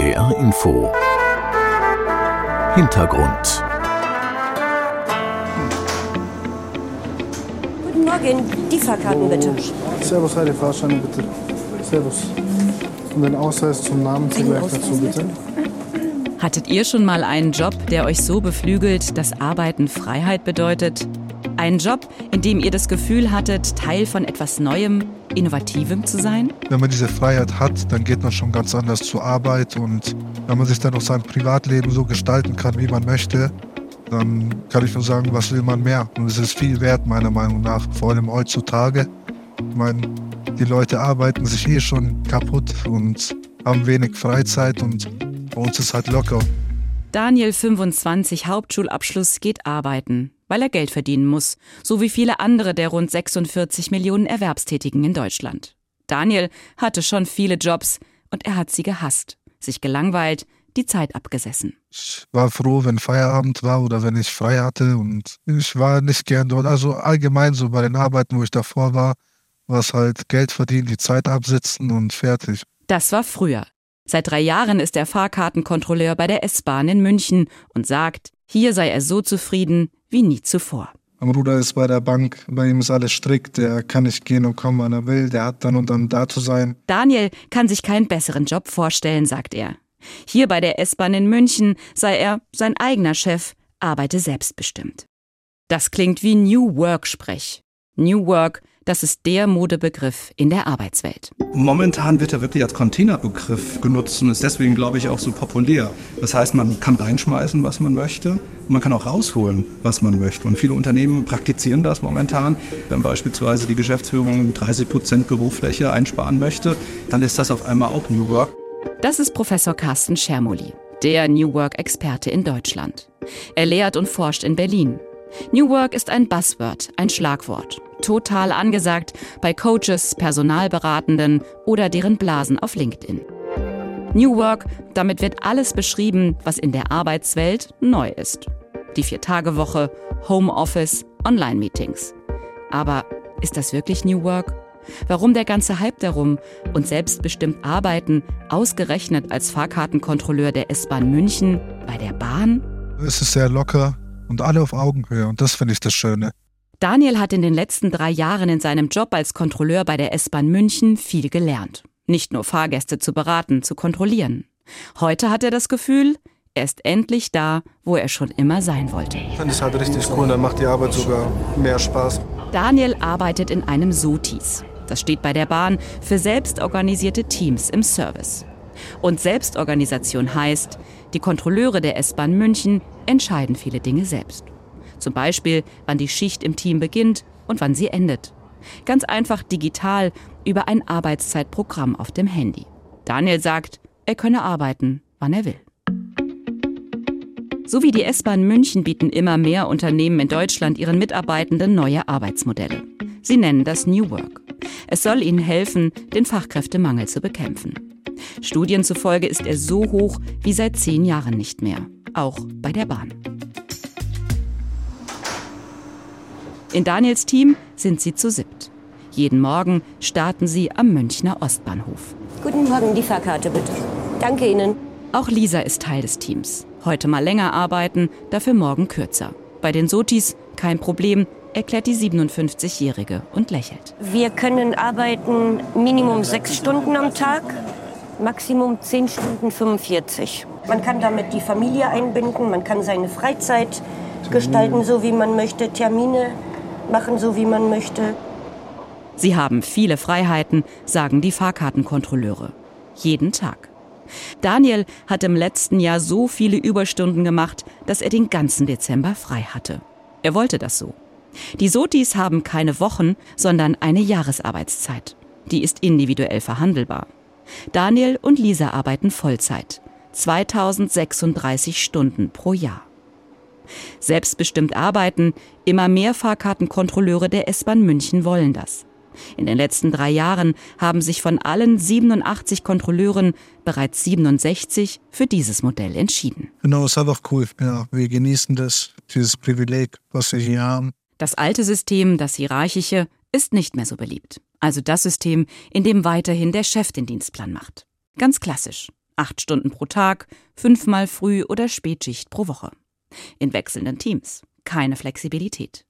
NDR Info Hintergrund Guten Morgen, die Fahrkarten bitte. Servus, Heidi, Fahrscheine bitte. Servus. Und den Ausweis zum Namen zugleich dazu bitte. Hattet ihr schon mal einen Job, der euch so beflügelt, dass Arbeiten Freiheit bedeutet? Einen Job, in dem ihr das Gefühl hattet, Teil von etwas Neuem, Innovativem zu sein? Wenn man diese Freiheit hat, dann geht man schon ganz anders zur Arbeit und wenn man sich dann auch sein Privatleben so gestalten kann, wie man möchte, dann kann ich nur sagen, was will man mehr? Und es ist viel wert, meiner Meinung nach, vor allem heutzutage. Ich meine, die Leute arbeiten sich eh schon kaputt und haben wenig Freizeit und bei uns ist halt locker. Daniel 25 Hauptschulabschluss geht arbeiten, weil er Geld verdienen muss, so wie viele andere der rund 46 Millionen Erwerbstätigen in Deutschland. Daniel hatte schon viele Jobs und er hat sie gehasst, sich gelangweilt, die Zeit abgesessen. Ich war froh, wenn Feierabend war oder wenn ich frei hatte und ich war nicht gern dort. Also allgemein so bei den Arbeiten, wo ich davor war, war es halt Geld verdienen, die Zeit absitzen und fertig. Das war früher. Seit drei Jahren ist er Fahrkartenkontrolleur bei der S-Bahn in München und sagt, hier sei er so zufrieden wie nie zuvor. Mein Bruder ist bei der Bank, bei ihm ist alles strikt, der kann nicht gehen und kommen, wann er will, der hat dann und dann da zu sein. Daniel kann sich keinen besseren Job vorstellen, sagt er. Hier bei der S-Bahn in München sei er sein eigener Chef, arbeite selbstbestimmt. Das klingt wie New Work-Sprech. New Work das ist der Modebegriff in der Arbeitswelt. Momentan wird er wirklich als Containerbegriff genutzt und ist deswegen, glaube ich, auch so populär. Das heißt, man kann reinschmeißen, was man möchte und man kann auch rausholen, was man möchte. Und viele Unternehmen praktizieren das momentan. Wenn beispielsweise die Geschäftsführung 30 Prozent Bürofläche einsparen möchte, dann ist das auf einmal auch New Work. Das ist Professor Carsten Schermoli, der New Work-Experte in Deutschland. Er lehrt und forscht in Berlin. New Work ist ein Buzzword, ein Schlagwort total angesagt bei Coaches, Personalberatenden oder deren Blasen auf LinkedIn. New Work, damit wird alles beschrieben, was in der Arbeitswelt neu ist. Die Vier-Tage-Woche, Homeoffice, Online-Meetings. Aber ist das wirklich New Work? Warum der ganze Hype darum und selbstbestimmt arbeiten, ausgerechnet als Fahrkartenkontrolleur der S-Bahn München bei der Bahn? Es ist sehr locker und alle auf Augenhöhe und das finde ich das Schöne. Daniel hat in den letzten drei Jahren in seinem Job als Kontrolleur bei der S-Bahn München viel gelernt. Nicht nur Fahrgäste zu beraten, zu kontrollieren. Heute hat er das Gefühl, er ist endlich da, wo er schon immer sein wollte. Ich finde es halt richtig cool, dann macht die Arbeit sogar mehr Spaß. Daniel arbeitet in einem SOTIS. Das steht bei der Bahn für selbstorganisierte Teams im Service. Und Selbstorganisation heißt, die Kontrolleure der S-Bahn München entscheiden viele Dinge selbst. Zum Beispiel, wann die Schicht im Team beginnt und wann sie endet. Ganz einfach digital über ein Arbeitszeitprogramm auf dem Handy. Daniel sagt, er könne arbeiten, wann er will. So wie die S-Bahn München bieten immer mehr Unternehmen in Deutschland ihren Mitarbeitenden neue Arbeitsmodelle. Sie nennen das New Work. Es soll ihnen helfen, den Fachkräftemangel zu bekämpfen. Studien zufolge ist er so hoch wie seit zehn Jahren nicht mehr, auch bei der Bahn. In Daniels Team sind sie zu siebt. Jeden Morgen starten sie am Münchner Ostbahnhof. Guten Morgen, die Fahrkarte bitte. Danke Ihnen. Auch Lisa ist Teil des Teams. Heute mal länger arbeiten, dafür morgen kürzer. Bei den Sotis kein Problem, erklärt die 57-Jährige und lächelt. Wir können arbeiten Minimum sechs Stunden am Tag, Maximum zehn Stunden 45. Man kann damit die Familie einbinden, man kann seine Freizeit gestalten, so wie man möchte, Termine machen, so wie man möchte. Sie haben viele Freiheiten, sagen die Fahrkartenkontrolleure. Jeden Tag. Daniel hat im letzten Jahr so viele Überstunden gemacht, dass er den ganzen Dezember frei hatte. Er wollte das so. Die Sotis haben keine Wochen, sondern eine Jahresarbeitszeit. Die ist individuell verhandelbar. Daniel und Lisa arbeiten Vollzeit. 2036 Stunden pro Jahr. Selbstbestimmt arbeiten, immer mehr Fahrkartenkontrolleure der S-Bahn München wollen das. In den letzten drei Jahren haben sich von allen 87 Kontrolleuren bereits 67 für dieses Modell entschieden. Genau, ist einfach cool. Ja, wir genießen das, dieses Privileg, was wir hier haben. Das alte System, das hierarchische, ist nicht mehr so beliebt. Also das System, in dem weiterhin der Chef den Dienstplan macht. Ganz klassisch. Acht Stunden pro Tag, fünfmal Früh- oder Spätschicht pro Woche. In wechselnden Teams. Keine Flexibilität.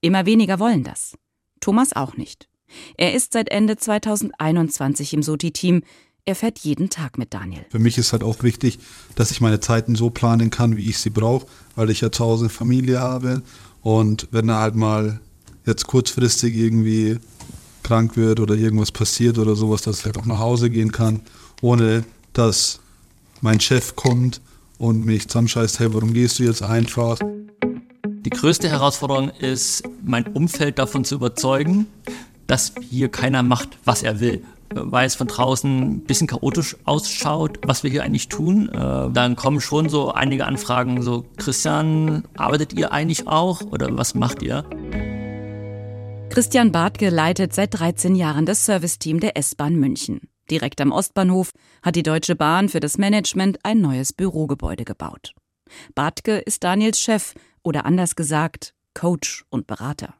Immer weniger wollen das. Thomas auch nicht. Er ist seit Ende 2021 im SOTI-Team. Er fährt jeden Tag mit Daniel. Für mich ist halt auch wichtig, dass ich meine Zeiten so planen kann, wie ich sie brauche, weil ich ja zu Hause Familie habe. Und wenn er halt mal jetzt kurzfristig irgendwie krank wird oder irgendwas passiert oder sowas, dass ich halt auch nach Hause gehen kann, ohne dass mein Chef kommt und mich zusammenscheißt, hey, warum gehst du jetzt einfach? Die größte Herausforderung ist, mein Umfeld davon zu überzeugen, dass hier keiner macht, was er will. Weil es von draußen ein bisschen chaotisch ausschaut, was wir hier eigentlich tun. Äh, dann kommen schon so einige Anfragen, so Christian, arbeitet ihr eigentlich auch oder was macht ihr? Christian Bartke leitet seit 13 Jahren das Serviceteam der S-Bahn München. Direkt am Ostbahnhof hat die Deutsche Bahn für das Management ein neues Bürogebäude gebaut. Bartke ist Daniels Chef oder anders gesagt Coach und Berater.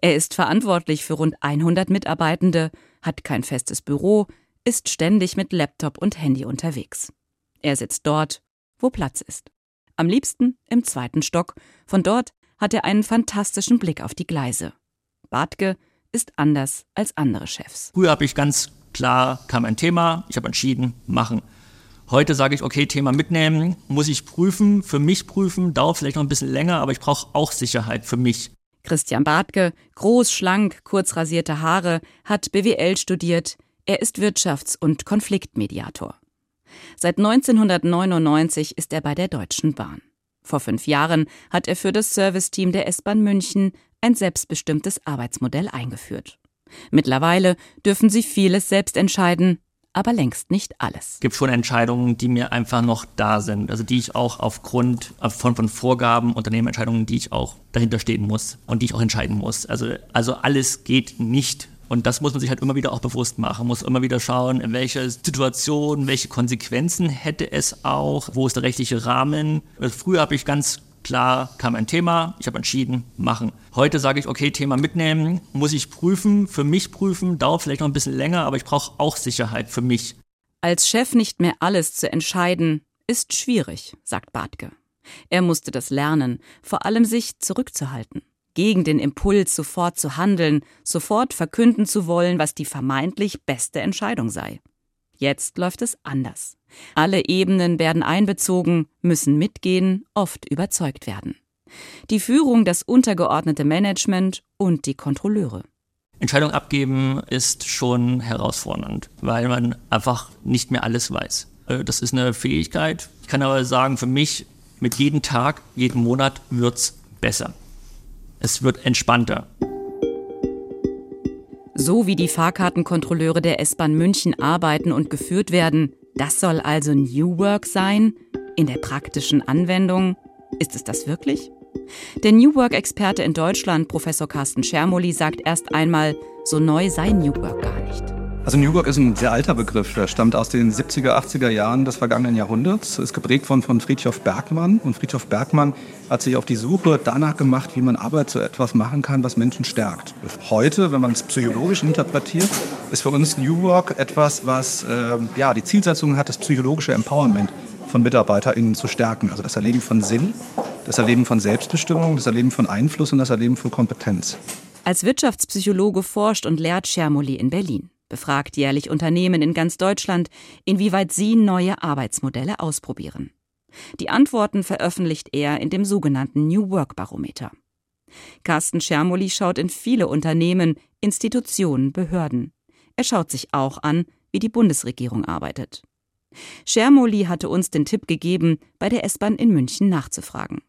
Er ist verantwortlich für rund 100 Mitarbeitende, hat kein festes Büro, ist ständig mit Laptop und Handy unterwegs. Er sitzt dort, wo Platz ist. Am liebsten im zweiten Stock. Von dort hat er einen fantastischen Blick auf die Gleise. Bartke ist anders als andere Chefs. Früher habe ich ganz klar, kam ein Thema, ich habe entschieden, machen. Heute sage ich, okay, Thema mitnehmen, muss ich prüfen, für mich prüfen, dauert vielleicht noch ein bisschen länger, aber ich brauche auch Sicherheit für mich. Christian Bartke, groß, schlank, kurz rasierte Haare, hat BWL studiert. Er ist Wirtschafts- und Konfliktmediator. Seit 1999 ist er bei der Deutschen Bahn. Vor fünf Jahren hat er für das Serviceteam der S-Bahn München ein selbstbestimmtes Arbeitsmodell eingeführt. Mittlerweile dürfen sie vieles selbst entscheiden, aber längst nicht alles. Es gibt schon Entscheidungen, die mir einfach noch da sind, also die ich auch aufgrund von, von Vorgaben, Unternehmenentscheidungen, die ich auch dahinter stehen muss und die ich auch entscheiden muss. Also, also alles geht nicht. Und das muss man sich halt immer wieder auch bewusst machen, muss immer wieder schauen, in welcher Situation, welche Konsequenzen hätte es auch, wo ist der rechtliche Rahmen. Also früher habe ich ganz Klar kam ein Thema, ich habe entschieden, machen. Heute sage ich, okay, Thema mitnehmen, muss ich prüfen, für mich prüfen, dauert vielleicht noch ein bisschen länger, aber ich brauche auch Sicherheit für mich. Als Chef nicht mehr alles zu entscheiden, ist schwierig, sagt Bartke. Er musste das lernen, vor allem sich zurückzuhalten, gegen den Impuls sofort zu handeln, sofort verkünden zu wollen, was die vermeintlich beste Entscheidung sei. Jetzt läuft es anders. Alle Ebenen werden einbezogen, müssen mitgehen, oft überzeugt werden. Die Führung, das untergeordnete Management und die Kontrolleure. Entscheidung abgeben ist schon herausfordernd, weil man einfach nicht mehr alles weiß. Äh, das ist eine Fähigkeit. Ich kann aber sagen, für mich, mit jedem Tag, jeden Monat wird es besser. Es wird entspannter. So wie die Fahrkartenkontrolleure der S-Bahn München arbeiten und geführt werden, das soll also New Work sein? In der praktischen Anwendung? Ist es das wirklich? Der New Work-Experte in Deutschland, Professor Carsten Schermoli, sagt erst einmal, so neu sei New Work gar nicht. Also New Work ist ein sehr alter Begriff. Der stammt aus den 70er, 80er Jahren des vergangenen Jahrhunderts. Ist geprägt von, von Friedhof Bergmann. Und Friedhof Bergmann hat sich auf die Suche danach gemacht, wie man Arbeit zu etwas machen kann, was Menschen stärkt. Heute, wenn man es psychologisch interpretiert, ist für uns New Work etwas, was äh, ja, die Zielsetzung hat, das psychologische Empowerment von MitarbeiterInnen zu stärken. Also das Erleben von Sinn, das Erleben von Selbstbestimmung, das Erleben von Einfluss und das Erleben von Kompetenz. Als Wirtschaftspsychologe forscht und lehrt Schermoli in Berlin befragt jährlich Unternehmen in ganz Deutschland, inwieweit sie neue Arbeitsmodelle ausprobieren. Die Antworten veröffentlicht er in dem sogenannten New Work Barometer. Carsten Schermoli schaut in viele Unternehmen, Institutionen, Behörden. Er schaut sich auch an, wie die Bundesregierung arbeitet. Schermoli hatte uns den Tipp gegeben, bei der S-Bahn in München nachzufragen.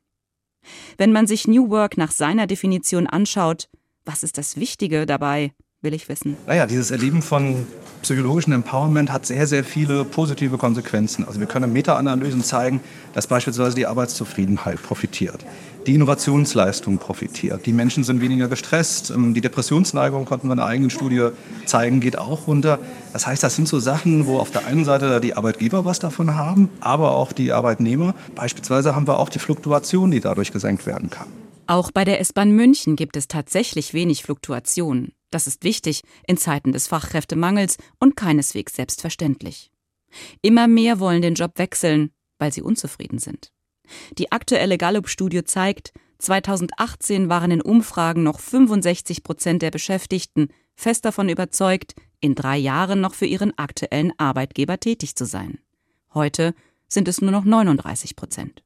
Wenn man sich New Work nach seiner Definition anschaut, was ist das Wichtige dabei? Will ich wissen. Naja, dieses Erleben von psychologischen Empowerment hat sehr, sehr viele positive Konsequenzen. Also wir können Meta-Analysen zeigen, dass beispielsweise die Arbeitszufriedenheit profitiert, die Innovationsleistung profitiert, die Menschen sind weniger gestresst, ähm, die Depressionsneigung, konnten wir in einer eigenen Studie zeigen, geht auch runter. Das heißt, das sind so Sachen, wo auf der einen Seite die Arbeitgeber was davon haben, aber auch die Arbeitnehmer. Beispielsweise haben wir auch die Fluktuation, die dadurch gesenkt werden kann. Auch bei der S-Bahn München gibt es tatsächlich wenig Fluktuation. Das ist wichtig in Zeiten des Fachkräftemangels und keineswegs selbstverständlich. Immer mehr wollen den Job wechseln, weil sie unzufrieden sind. Die aktuelle Gallup-Studie zeigt, 2018 waren in Umfragen noch 65 Prozent der Beschäftigten fest davon überzeugt, in drei Jahren noch für ihren aktuellen Arbeitgeber tätig zu sein. Heute sind es nur noch 39 Prozent.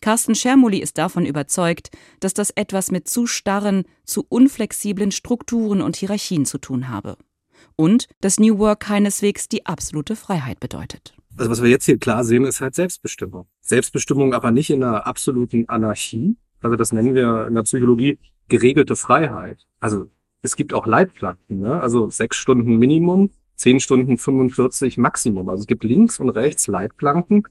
Carsten Schermuli ist davon überzeugt, dass das etwas mit zu starren, zu unflexiblen Strukturen und Hierarchien zu tun habe. Und dass New Work keineswegs die absolute Freiheit bedeutet. Also was wir jetzt hier klar sehen, ist halt Selbstbestimmung. Selbstbestimmung aber nicht in einer absoluten Anarchie. Also das nennen wir in der Psychologie geregelte Freiheit. Also es gibt auch Leitplanken, ne? also sechs Stunden Minimum, zehn Stunden 45 Maximum. Also es gibt links und rechts Leitplanken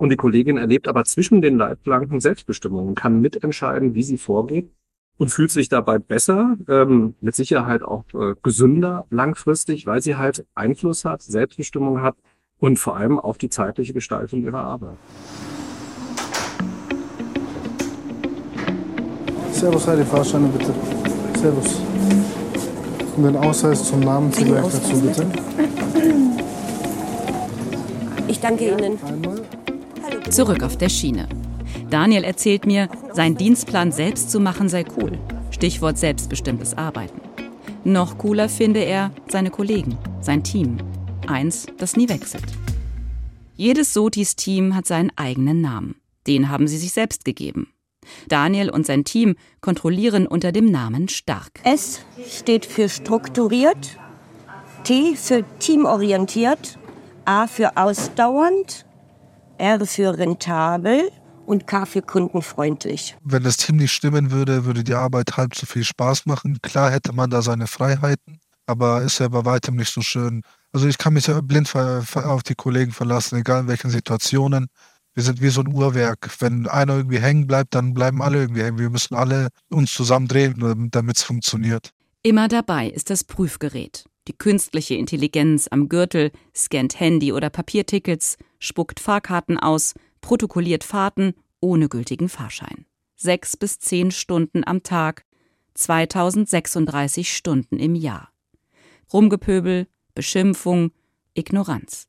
und die Kollegin erlebt aber zwischen den Leitplanken Selbstbestimmung und kann mitentscheiden, wie sie vorgeht und fühlt sich dabei besser, ähm, mit Sicherheit auch äh, gesünder langfristig, weil sie halt Einfluss hat, Selbstbestimmung hat und vor allem auf die zeitliche Gestaltung ihrer Arbeit. Servus, Heidi, Fahrscheine bitte. Servus. Und den Ausweis zum Namen zugleich dazu, bitte. Ich danke Ihnen. Einmal. Zurück auf der Schiene. Daniel erzählt mir, sein Dienstplan selbst zu machen sei cool. Stichwort selbstbestimmtes Arbeiten. Noch cooler finde er seine Kollegen, sein Team. Eins, das nie wechselt. Jedes Sotis-Team hat seinen eigenen Namen. Den haben sie sich selbst gegeben. Daniel und sein Team kontrollieren unter dem Namen Stark. S steht für strukturiert, T für teamorientiert, A für ausdauernd, R für rentabel und K für kundenfreundlich. Wenn das Team nicht stimmen würde, würde die Arbeit halb so viel Spaß machen. Klar hätte man da seine Freiheiten, aber ist ja bei weitem nicht so schön. Also ich kann mich ja blind auf die Kollegen verlassen, egal in welchen Situationen. Wir sind wie so ein Uhrwerk. Wenn einer irgendwie hängen bleibt, dann bleiben alle irgendwie hängen. Wir müssen alle uns zusammendrehen, damit es funktioniert. Immer dabei ist das Prüfgerät. Die künstliche Intelligenz am Gürtel scannt Handy oder Papiertickets, spuckt Fahrkarten aus, protokolliert Fahrten ohne gültigen Fahrschein. Sechs bis zehn Stunden am Tag, 2036 Stunden im Jahr. Rumgepöbel, Beschimpfung, Ignoranz.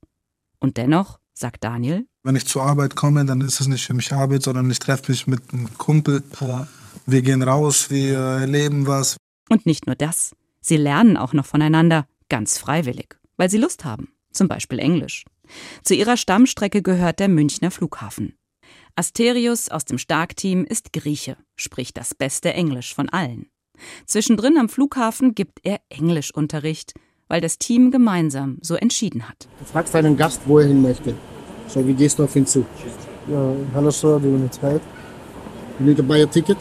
Und dennoch, sagt Daniel, Wenn ich zur Arbeit komme, dann ist es nicht für mich Arbeit, sondern ich treffe mich mit einem Kumpel. Wir gehen raus, wir erleben was. Und nicht nur das. Sie lernen auch noch voneinander, ganz freiwillig, weil sie Lust haben. Zum Beispiel Englisch. Zu ihrer Stammstrecke gehört der Münchner Flughafen. Asterius aus dem Starkteam ist Grieche, spricht das beste Englisch von allen. Zwischendrin am Flughafen gibt er Englischunterricht, weil das Team gemeinsam so entschieden hat. Du fragst deinen Gast, wo er hin möchte. So, wie gehst du auf ihn zu? Ja, hello sir, do you need help? You need to buy a ticket?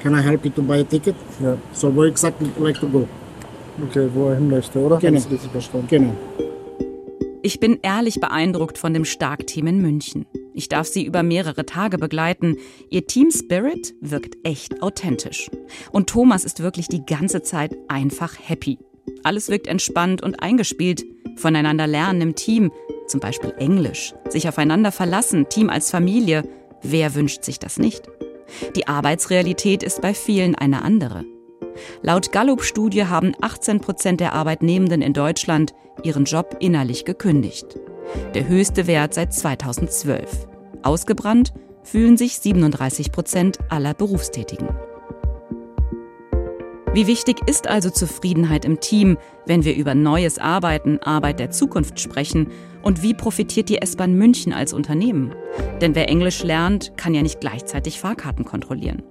Can I help you to buy a ticket? Ja. So, where exactly would you like to go? Okay, wo er hin möchte, oder? Genau. Genau. Ich bin ehrlich beeindruckt von dem Starkteam in München. Ich darf sie über mehrere Tage begleiten. Ihr Team Spirit wirkt echt authentisch. Und Thomas ist wirklich die ganze Zeit einfach happy. Alles wirkt entspannt und eingespielt. Voneinander lernen im Team, zum Beispiel Englisch, sich aufeinander verlassen, Team als Familie. Wer wünscht sich das nicht? Die Arbeitsrealität ist bei vielen eine andere. Laut Gallup-Studie haben 18 Prozent der Arbeitnehmenden in Deutschland ihren Job innerlich gekündigt. Der höchste Wert seit 2012. Ausgebrannt fühlen sich 37 Prozent aller Berufstätigen. Wie wichtig ist also Zufriedenheit im Team, wenn wir über neues Arbeiten, Arbeit der Zukunft sprechen? Und wie profitiert die S-Bahn München als Unternehmen? Denn wer Englisch lernt, kann ja nicht gleichzeitig Fahrkarten kontrollieren.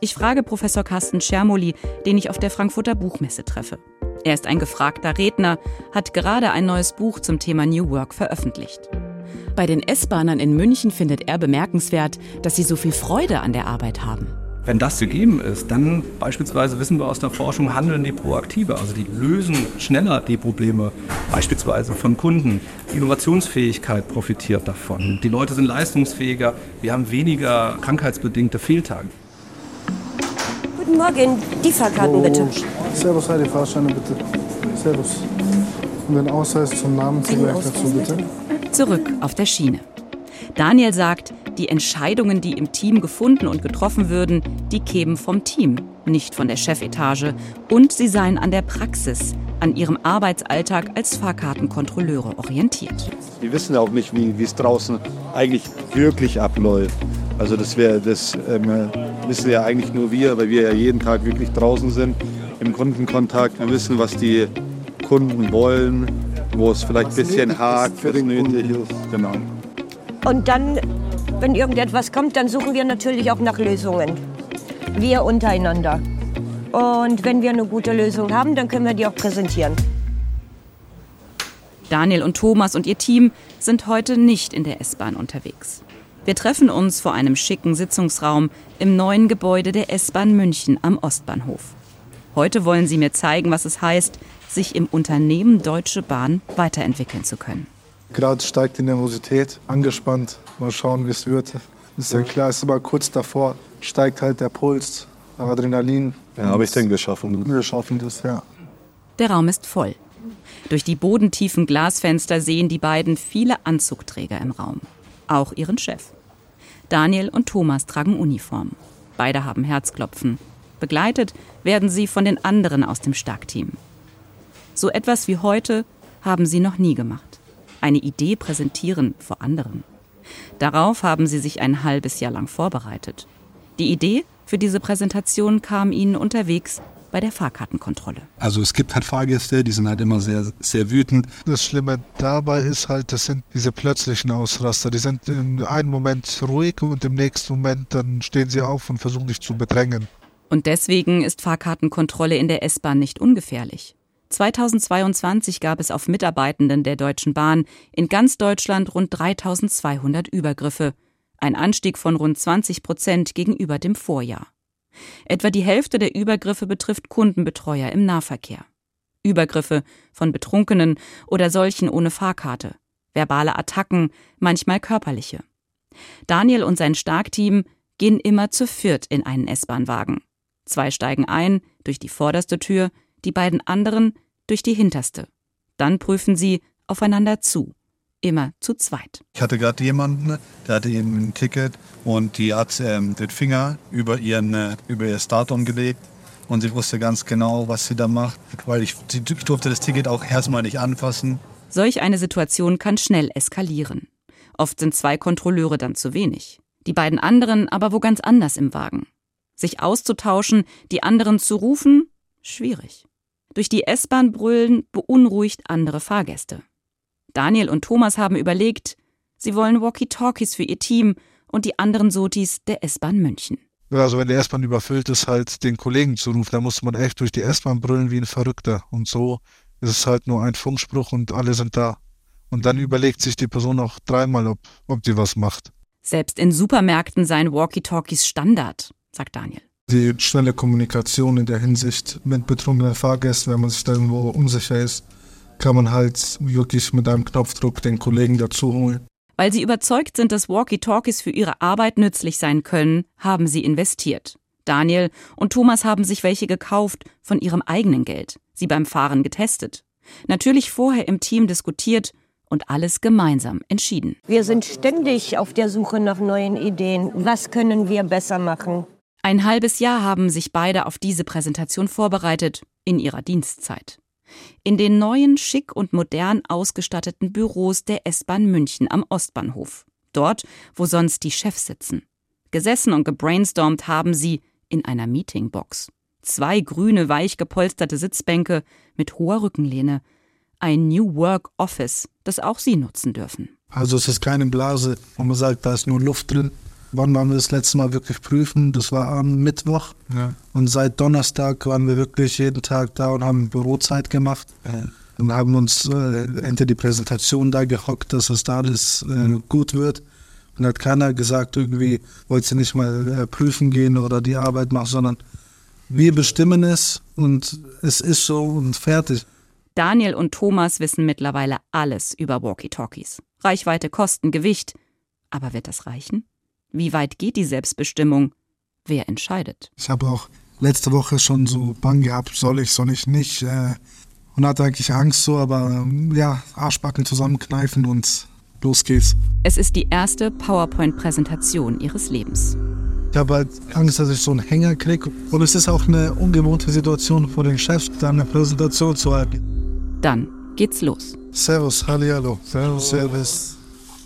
Ich frage Professor Carsten Schermoli, den ich auf der Frankfurter Buchmesse treffe. Er ist ein gefragter Redner, hat gerade ein neues Buch zum Thema New Work veröffentlicht. Bei den S-Bahnern in München findet er bemerkenswert, dass sie so viel Freude an der Arbeit haben. Wenn das gegeben ist, dann beispielsweise wissen wir aus der Forschung, handeln die proaktiver. Also die lösen schneller die Probleme, beispielsweise von Kunden. Innovationsfähigkeit profitiert davon. Die Leute sind leistungsfähiger. Wir haben weniger krankheitsbedingte Fehltage. Guten Morgen, die Fahrkarten bitte. Servus, Heidi, Fahrscheine bitte. Servus. Und den Ausweis zum Namen zugleich dazu, bitte. Zurück auf der Schiene. Daniel sagt, Die Entscheidungen, die im Team gefunden und getroffen würden, die kämen vom Team, nicht von der Chefetage. Und sie seien an der Praxis, an ihrem Arbeitsalltag als Fahrkartenkontrolleure orientiert. Die wissen auch nicht, wie es draußen eigentlich wirklich abläuft. Also das, wär, das ähm, wissen ja eigentlich nur wir, weil wir ja jeden Tag wirklich draußen sind, im Kundenkontakt. Wir wissen, was die Kunden wollen, wo es vielleicht ein bisschen hakt, was nötig ist. Genau. Und dann, wenn irgendetwas kommt, dann suchen wir natürlich auch nach Lösungen. Wir untereinander. Und wenn wir eine gute Lösung haben, dann können wir die auch präsentieren. Daniel und Thomas und ihr Team sind heute nicht in der S-Bahn unterwegs. Wir treffen uns vor einem schicken Sitzungsraum im neuen Gebäude der S-Bahn München am Ostbahnhof. Heute wollen sie mir zeigen, was es heißt, sich im Unternehmen Deutsche Bahn weiterentwickeln zu können. Gerade steigt die Nervosität, angespannt. Mal schauen, wie es wird. Ist ja klar, ist immer kurz davor, steigt halt der Puls, Adrenalin. Ja, aber ich denke, wir schaffen das. Wir schaffen das, ja. Der Raum ist voll. Durch die bodentiefen Glasfenster sehen die beiden viele Anzugträger im Raum. Auch ihren Chef. Daniel und Thomas tragen Uniform. Beide haben Herzklopfen. Begleitet werden sie von den anderen aus dem Starkteam. So etwas wie heute haben sie noch nie gemacht. Eine Idee präsentieren vor anderen. Darauf haben sie sich ein halbes Jahr lang vorbereitet. Die Idee für diese Präsentation kam ihnen unterwegs bei der Fahrkartenkontrolle. Also es gibt halt Fahrgäste, die sind halt immer sehr, sehr wütend. Das Schlimme dabei ist halt, das sind diese plötzlichen Ausraster. Die sind in einem Moment ruhig und im nächsten Moment dann stehen sie auf und versuchen dich zu bedrängen. Und deswegen ist Fahrkartenkontrolle in der S-Bahn nicht ungefährlich. 2022 gab es auf Mitarbeitenden der Deutschen Bahn in ganz Deutschland rund 3200 Übergriffe, ein Anstieg von rund 20 Prozent gegenüber dem Vorjahr. Etwa die Hälfte der Übergriffe betrifft Kundenbetreuer im Nahverkehr. Übergriffe von Betrunkenen oder solchen ohne Fahrkarte, verbale Attacken, manchmal körperliche. Daniel und sein Starkteam gehen immer zu viert in einen S-Bahn-Wagen. Zwei steigen ein durch die vorderste Tür, die beiden anderen durch die hinterste. Dann prüfen sie aufeinander zu immer zu zweit. Ich hatte gerade jemanden, der hatte eben ein Ticket und die hat ähm, den Finger über, ihren, äh, über ihr Starton gelegt und sie wusste ganz genau, was sie da macht, weil ich, ich durfte das Ticket auch erstmal nicht anfassen. Solch eine Situation kann schnell eskalieren. Oft sind zwei Kontrolleure dann zu wenig. Die beiden anderen aber wo ganz anders im Wagen. Sich auszutauschen, die anderen zu rufen, schwierig. Durch die S-Bahn brüllen beunruhigt andere Fahrgäste. Daniel und Thomas haben überlegt, sie wollen Walkie-Talkies für ihr Team und die anderen Sotis der S-Bahn München. Also wenn die S-Bahn überfüllt ist, halt den Kollegen zu rufen, da muss man echt durch die S-Bahn brüllen wie ein Verrückter. Und so ist es halt nur ein Funkspruch und alle sind da. Und dann überlegt sich die Person auch dreimal, ob, ob die was macht. Selbst in Supermärkten seien Walkie-Talkies Standard, sagt Daniel. Die schnelle Kommunikation in der Hinsicht mit betrunkenen Fahrgästen, wenn man sich da irgendwo unsicher ist, kann man halt wirklich mit einem Knopfdruck den Kollegen dazu holen. Weil sie überzeugt sind, dass Walkie-Talkies für ihre Arbeit nützlich sein können, haben sie investiert. Daniel und Thomas haben sich welche gekauft von ihrem eigenen Geld, sie beim Fahren getestet. Natürlich vorher im Team diskutiert und alles gemeinsam entschieden. Wir sind ständig auf der Suche nach neuen Ideen. Was können wir besser machen? Ein halbes Jahr haben sich beide auf diese Präsentation vorbereitet in ihrer Dienstzeit in den neuen, schick und modern ausgestatteten Büros der S-Bahn München am Ostbahnhof, dort, wo sonst die Chefs sitzen. Gesessen und gebrainstormt haben sie in einer Meetingbox. Zwei grüne, weich gepolsterte Sitzbänke mit hoher Rückenlehne. Ein New Work Office, das auch Sie nutzen dürfen. Also es ist keine Blase, wo man sagt, da ist nur Luft drin. Wann waren wir das letzte Mal wirklich prüfen? Das war am Mittwoch. Ja. Und seit Donnerstag waren wir wirklich jeden Tag da und haben Bürozeit gemacht. Ja. Und haben uns äh, hinter die Präsentation da gehockt, dass es da alles äh, gut wird. Und hat keiner gesagt, irgendwie wollt ihr nicht mal äh, prüfen gehen oder die Arbeit machen, sondern wir bestimmen es und es ist so und fertig. Daniel und Thomas wissen mittlerweile alles über Walkie-Talkies. Reichweite, Kosten, Gewicht. Aber wird das reichen? Wie weit geht die Selbstbestimmung? Wer entscheidet? Ich habe auch letzte Woche schon so Bang gehabt, soll ich, soll ich nicht. Äh, und hatte eigentlich Angst so, aber ähm, ja, Arschbacken zusammenkneifen und los geht's. Es ist die erste PowerPoint-Präsentation ihres Lebens. Ich habe halt Angst, dass ich so einen Hänger kriege. Und es ist auch eine ungewohnte Situation vor den Chefs, da eine Präsentation zu halten. Dann geht's los. Servus, hallo, Servus, Servus.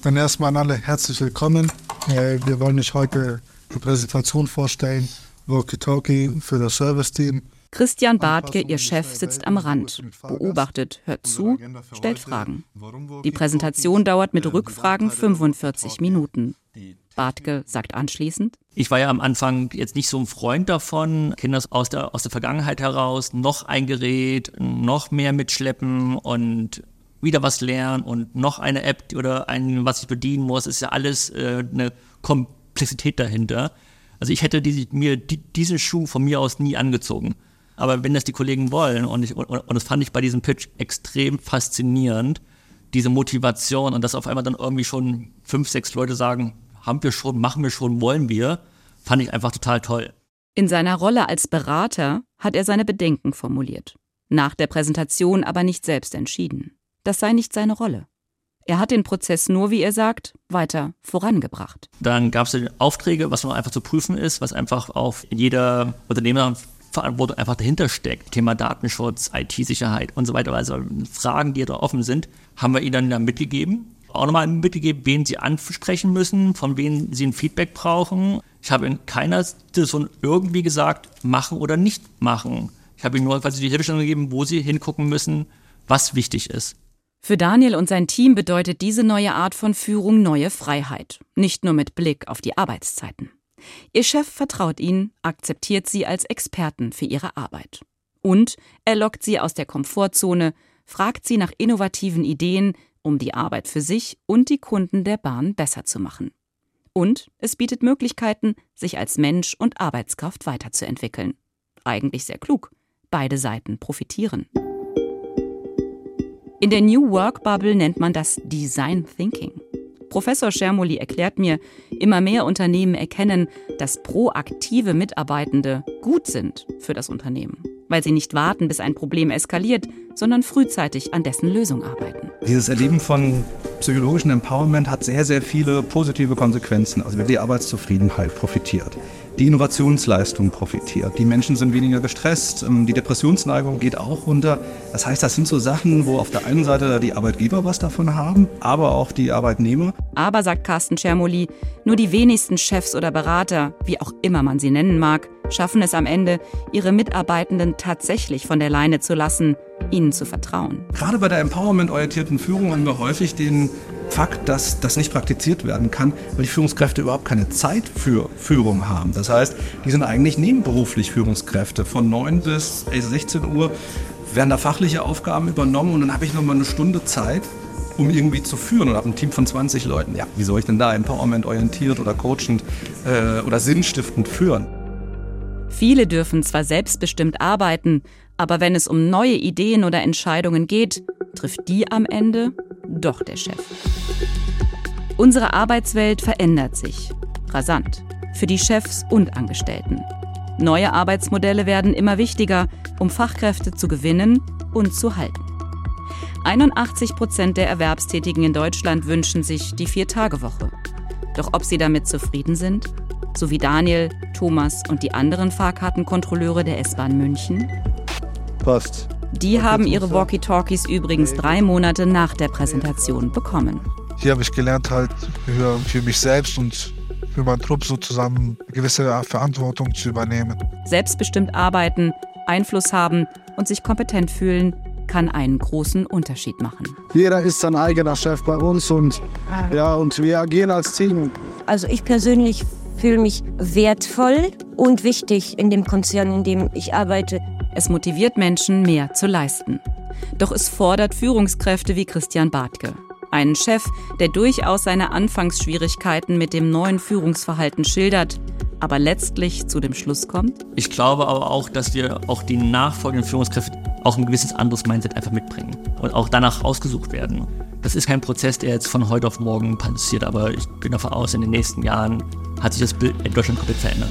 Dann erstmal an alle herzlich willkommen. Äh, wir wollen euch heute eine Präsentation vorstellen. Walkie-Talkie für das Service-Team. Christian Bartke, ihr Chef, sitzt am Rand, beobachtet, hört zu, stellt Fragen. Die Präsentation dauert mit Rückfragen 45 Minuten. Bartke sagt anschließend. Ich war ja am Anfang jetzt nicht so ein Freund davon, Kinder aus der, aus der Vergangenheit heraus, noch ein Gerät, noch mehr mitschleppen und wieder was lernen und noch eine App oder ein, was ich bedienen muss, ist ja alles äh, eine Komplexität dahinter. Also ich hätte die, mir die, diesen Schuh von mir aus nie angezogen. Aber wenn das die Kollegen wollen, und, ich, und, und das fand ich bei diesem Pitch extrem faszinierend, diese Motivation und dass auf einmal dann irgendwie schon fünf, sechs Leute sagen, haben wir schon, machen wir schon, wollen wir, fand ich einfach total toll. In seiner Rolle als Berater hat er seine Bedenken formuliert, nach der Präsentation aber nicht selbst entschieden. Das sei nicht seine Rolle. Er hat den Prozess nur, wie er sagt, weiter vorangebracht. Dann gab es Aufträge, was noch einfach zu prüfen ist, was einfach auf jeder Unternehmerverantwortung einfach dahinter steckt. Thema Datenschutz, IT-Sicherheit und so weiter. Also Fragen, die da offen sind, haben wir ihnen dann mitgegeben. Auch nochmal mitgegeben, wen sie ansprechen müssen, von wem sie ein Feedback brauchen. Ich habe in keiner Situation irgendwie gesagt, machen oder nicht machen. Ich habe ihnen nur quasi die Hilfestellung gegeben, wo sie hingucken müssen, was wichtig ist. Für Daniel und sein Team bedeutet diese neue Art von Führung neue Freiheit, nicht nur mit Blick auf die Arbeitszeiten. Ihr Chef vertraut ihnen, akzeptiert sie als Experten für ihre Arbeit. Und er lockt sie aus der Komfortzone, fragt sie nach innovativen Ideen, um die Arbeit für sich und die Kunden der Bahn besser zu machen. Und es bietet Möglichkeiten, sich als Mensch und Arbeitskraft weiterzuentwickeln. Eigentlich sehr klug. Beide Seiten profitieren. In der New Work Bubble nennt man das Design Thinking. Professor Schermoli erklärt mir, immer mehr Unternehmen erkennen, dass proaktive Mitarbeitende gut sind für das Unternehmen, weil sie nicht warten, bis ein Problem eskaliert, sondern frühzeitig an dessen Lösung arbeiten. Dieses Erleben von psychologischen Empowerment hat sehr, sehr viele positive Konsequenzen. Also die Arbeitszufriedenheit profitiert die Innovationsleistung profitiert. Die Menschen sind weniger gestresst, ähm, die Depressionsneigung geht auch runter. Das heißt, das sind so Sachen, wo auf der einen Seite die Arbeitgeber was davon haben, aber auch die Arbeitnehmer. Aber, sagt Carsten Schermoli, nur die wenigsten Chefs oder Berater, wie auch immer man sie nennen mag, schaffen es am Ende, ihre Mitarbeitenden tatsächlich von der Leine zu lassen, ihnen zu vertrauen. Gerade bei der empowerment-orientierten Führung haben wir häufig den Fakt, dass das nicht praktiziert werden kann, weil die Führungskräfte überhaupt keine Zeit für Führung haben. Das heißt, die sind eigentlich nebenberuflich Führungskräfte. Von 9 bis 16 Uhr werden da fachliche Aufgaben übernommen und dann habe ich noch mal eine Stunde Zeit, um irgendwie zu führen und habe ein Team von 20 Leuten. Ja, wie soll ich denn da Empowerment orientiert oder coachend äh, oder sinnstiftend führen? Viele dürfen zwar selbstbestimmt arbeiten, aber wenn es um neue Ideen oder Entscheidungen geht, trifft die am Ende doch der Chef. Unsere Arbeitswelt verändert sich. Rasant. Für die Chefs und Angestellten. Neue Arbeitsmodelle werden immer wichtiger, um Fachkräfte zu gewinnen und zu halten. 81 Prozent der Erwerbstätigen in Deutschland wünschen sich die Vier-Tage-Woche. Doch ob sie damit zufrieden sind? So wie Daniel, Thomas und die anderen Fahrkartenkontrolleure der S-Bahn München? Passt. Die haben ihre Walkie-Talkies übrigens drei Monate nach der Präsentation bekommen. Hier habe ich gelernt, halt für, für mich selbst und für meinen Trupp so zusammen eine gewisse Verantwortung zu übernehmen. Selbstbestimmt arbeiten, Einfluss haben und sich kompetent fühlen, kann einen großen Unterschied machen. Jeder ist sein eigener Chef bei uns und, ja, und wir agieren als Team. Also ich persönlich fühle mich wertvoll und wichtig in dem Konzern, in dem ich arbeite. Es motiviert Menschen, mehr zu leisten. Doch es fordert Führungskräfte wie Christian Bartke. Einen Chef, der durchaus seine Anfangsschwierigkeiten mit dem neuen Führungsverhalten schildert, aber letztlich zu dem Schluss kommt? Ich glaube aber auch, dass wir auch die nachfolgenden Führungskräfte auch ein gewisses anderes Mindset einfach mitbringen und auch danach ausgesucht werden. Das ist kein Prozess, der jetzt von heute auf morgen passiert, aber ich bin davon aus, in den nächsten Jahren hat sich das Bild in Deutschland komplett verändert.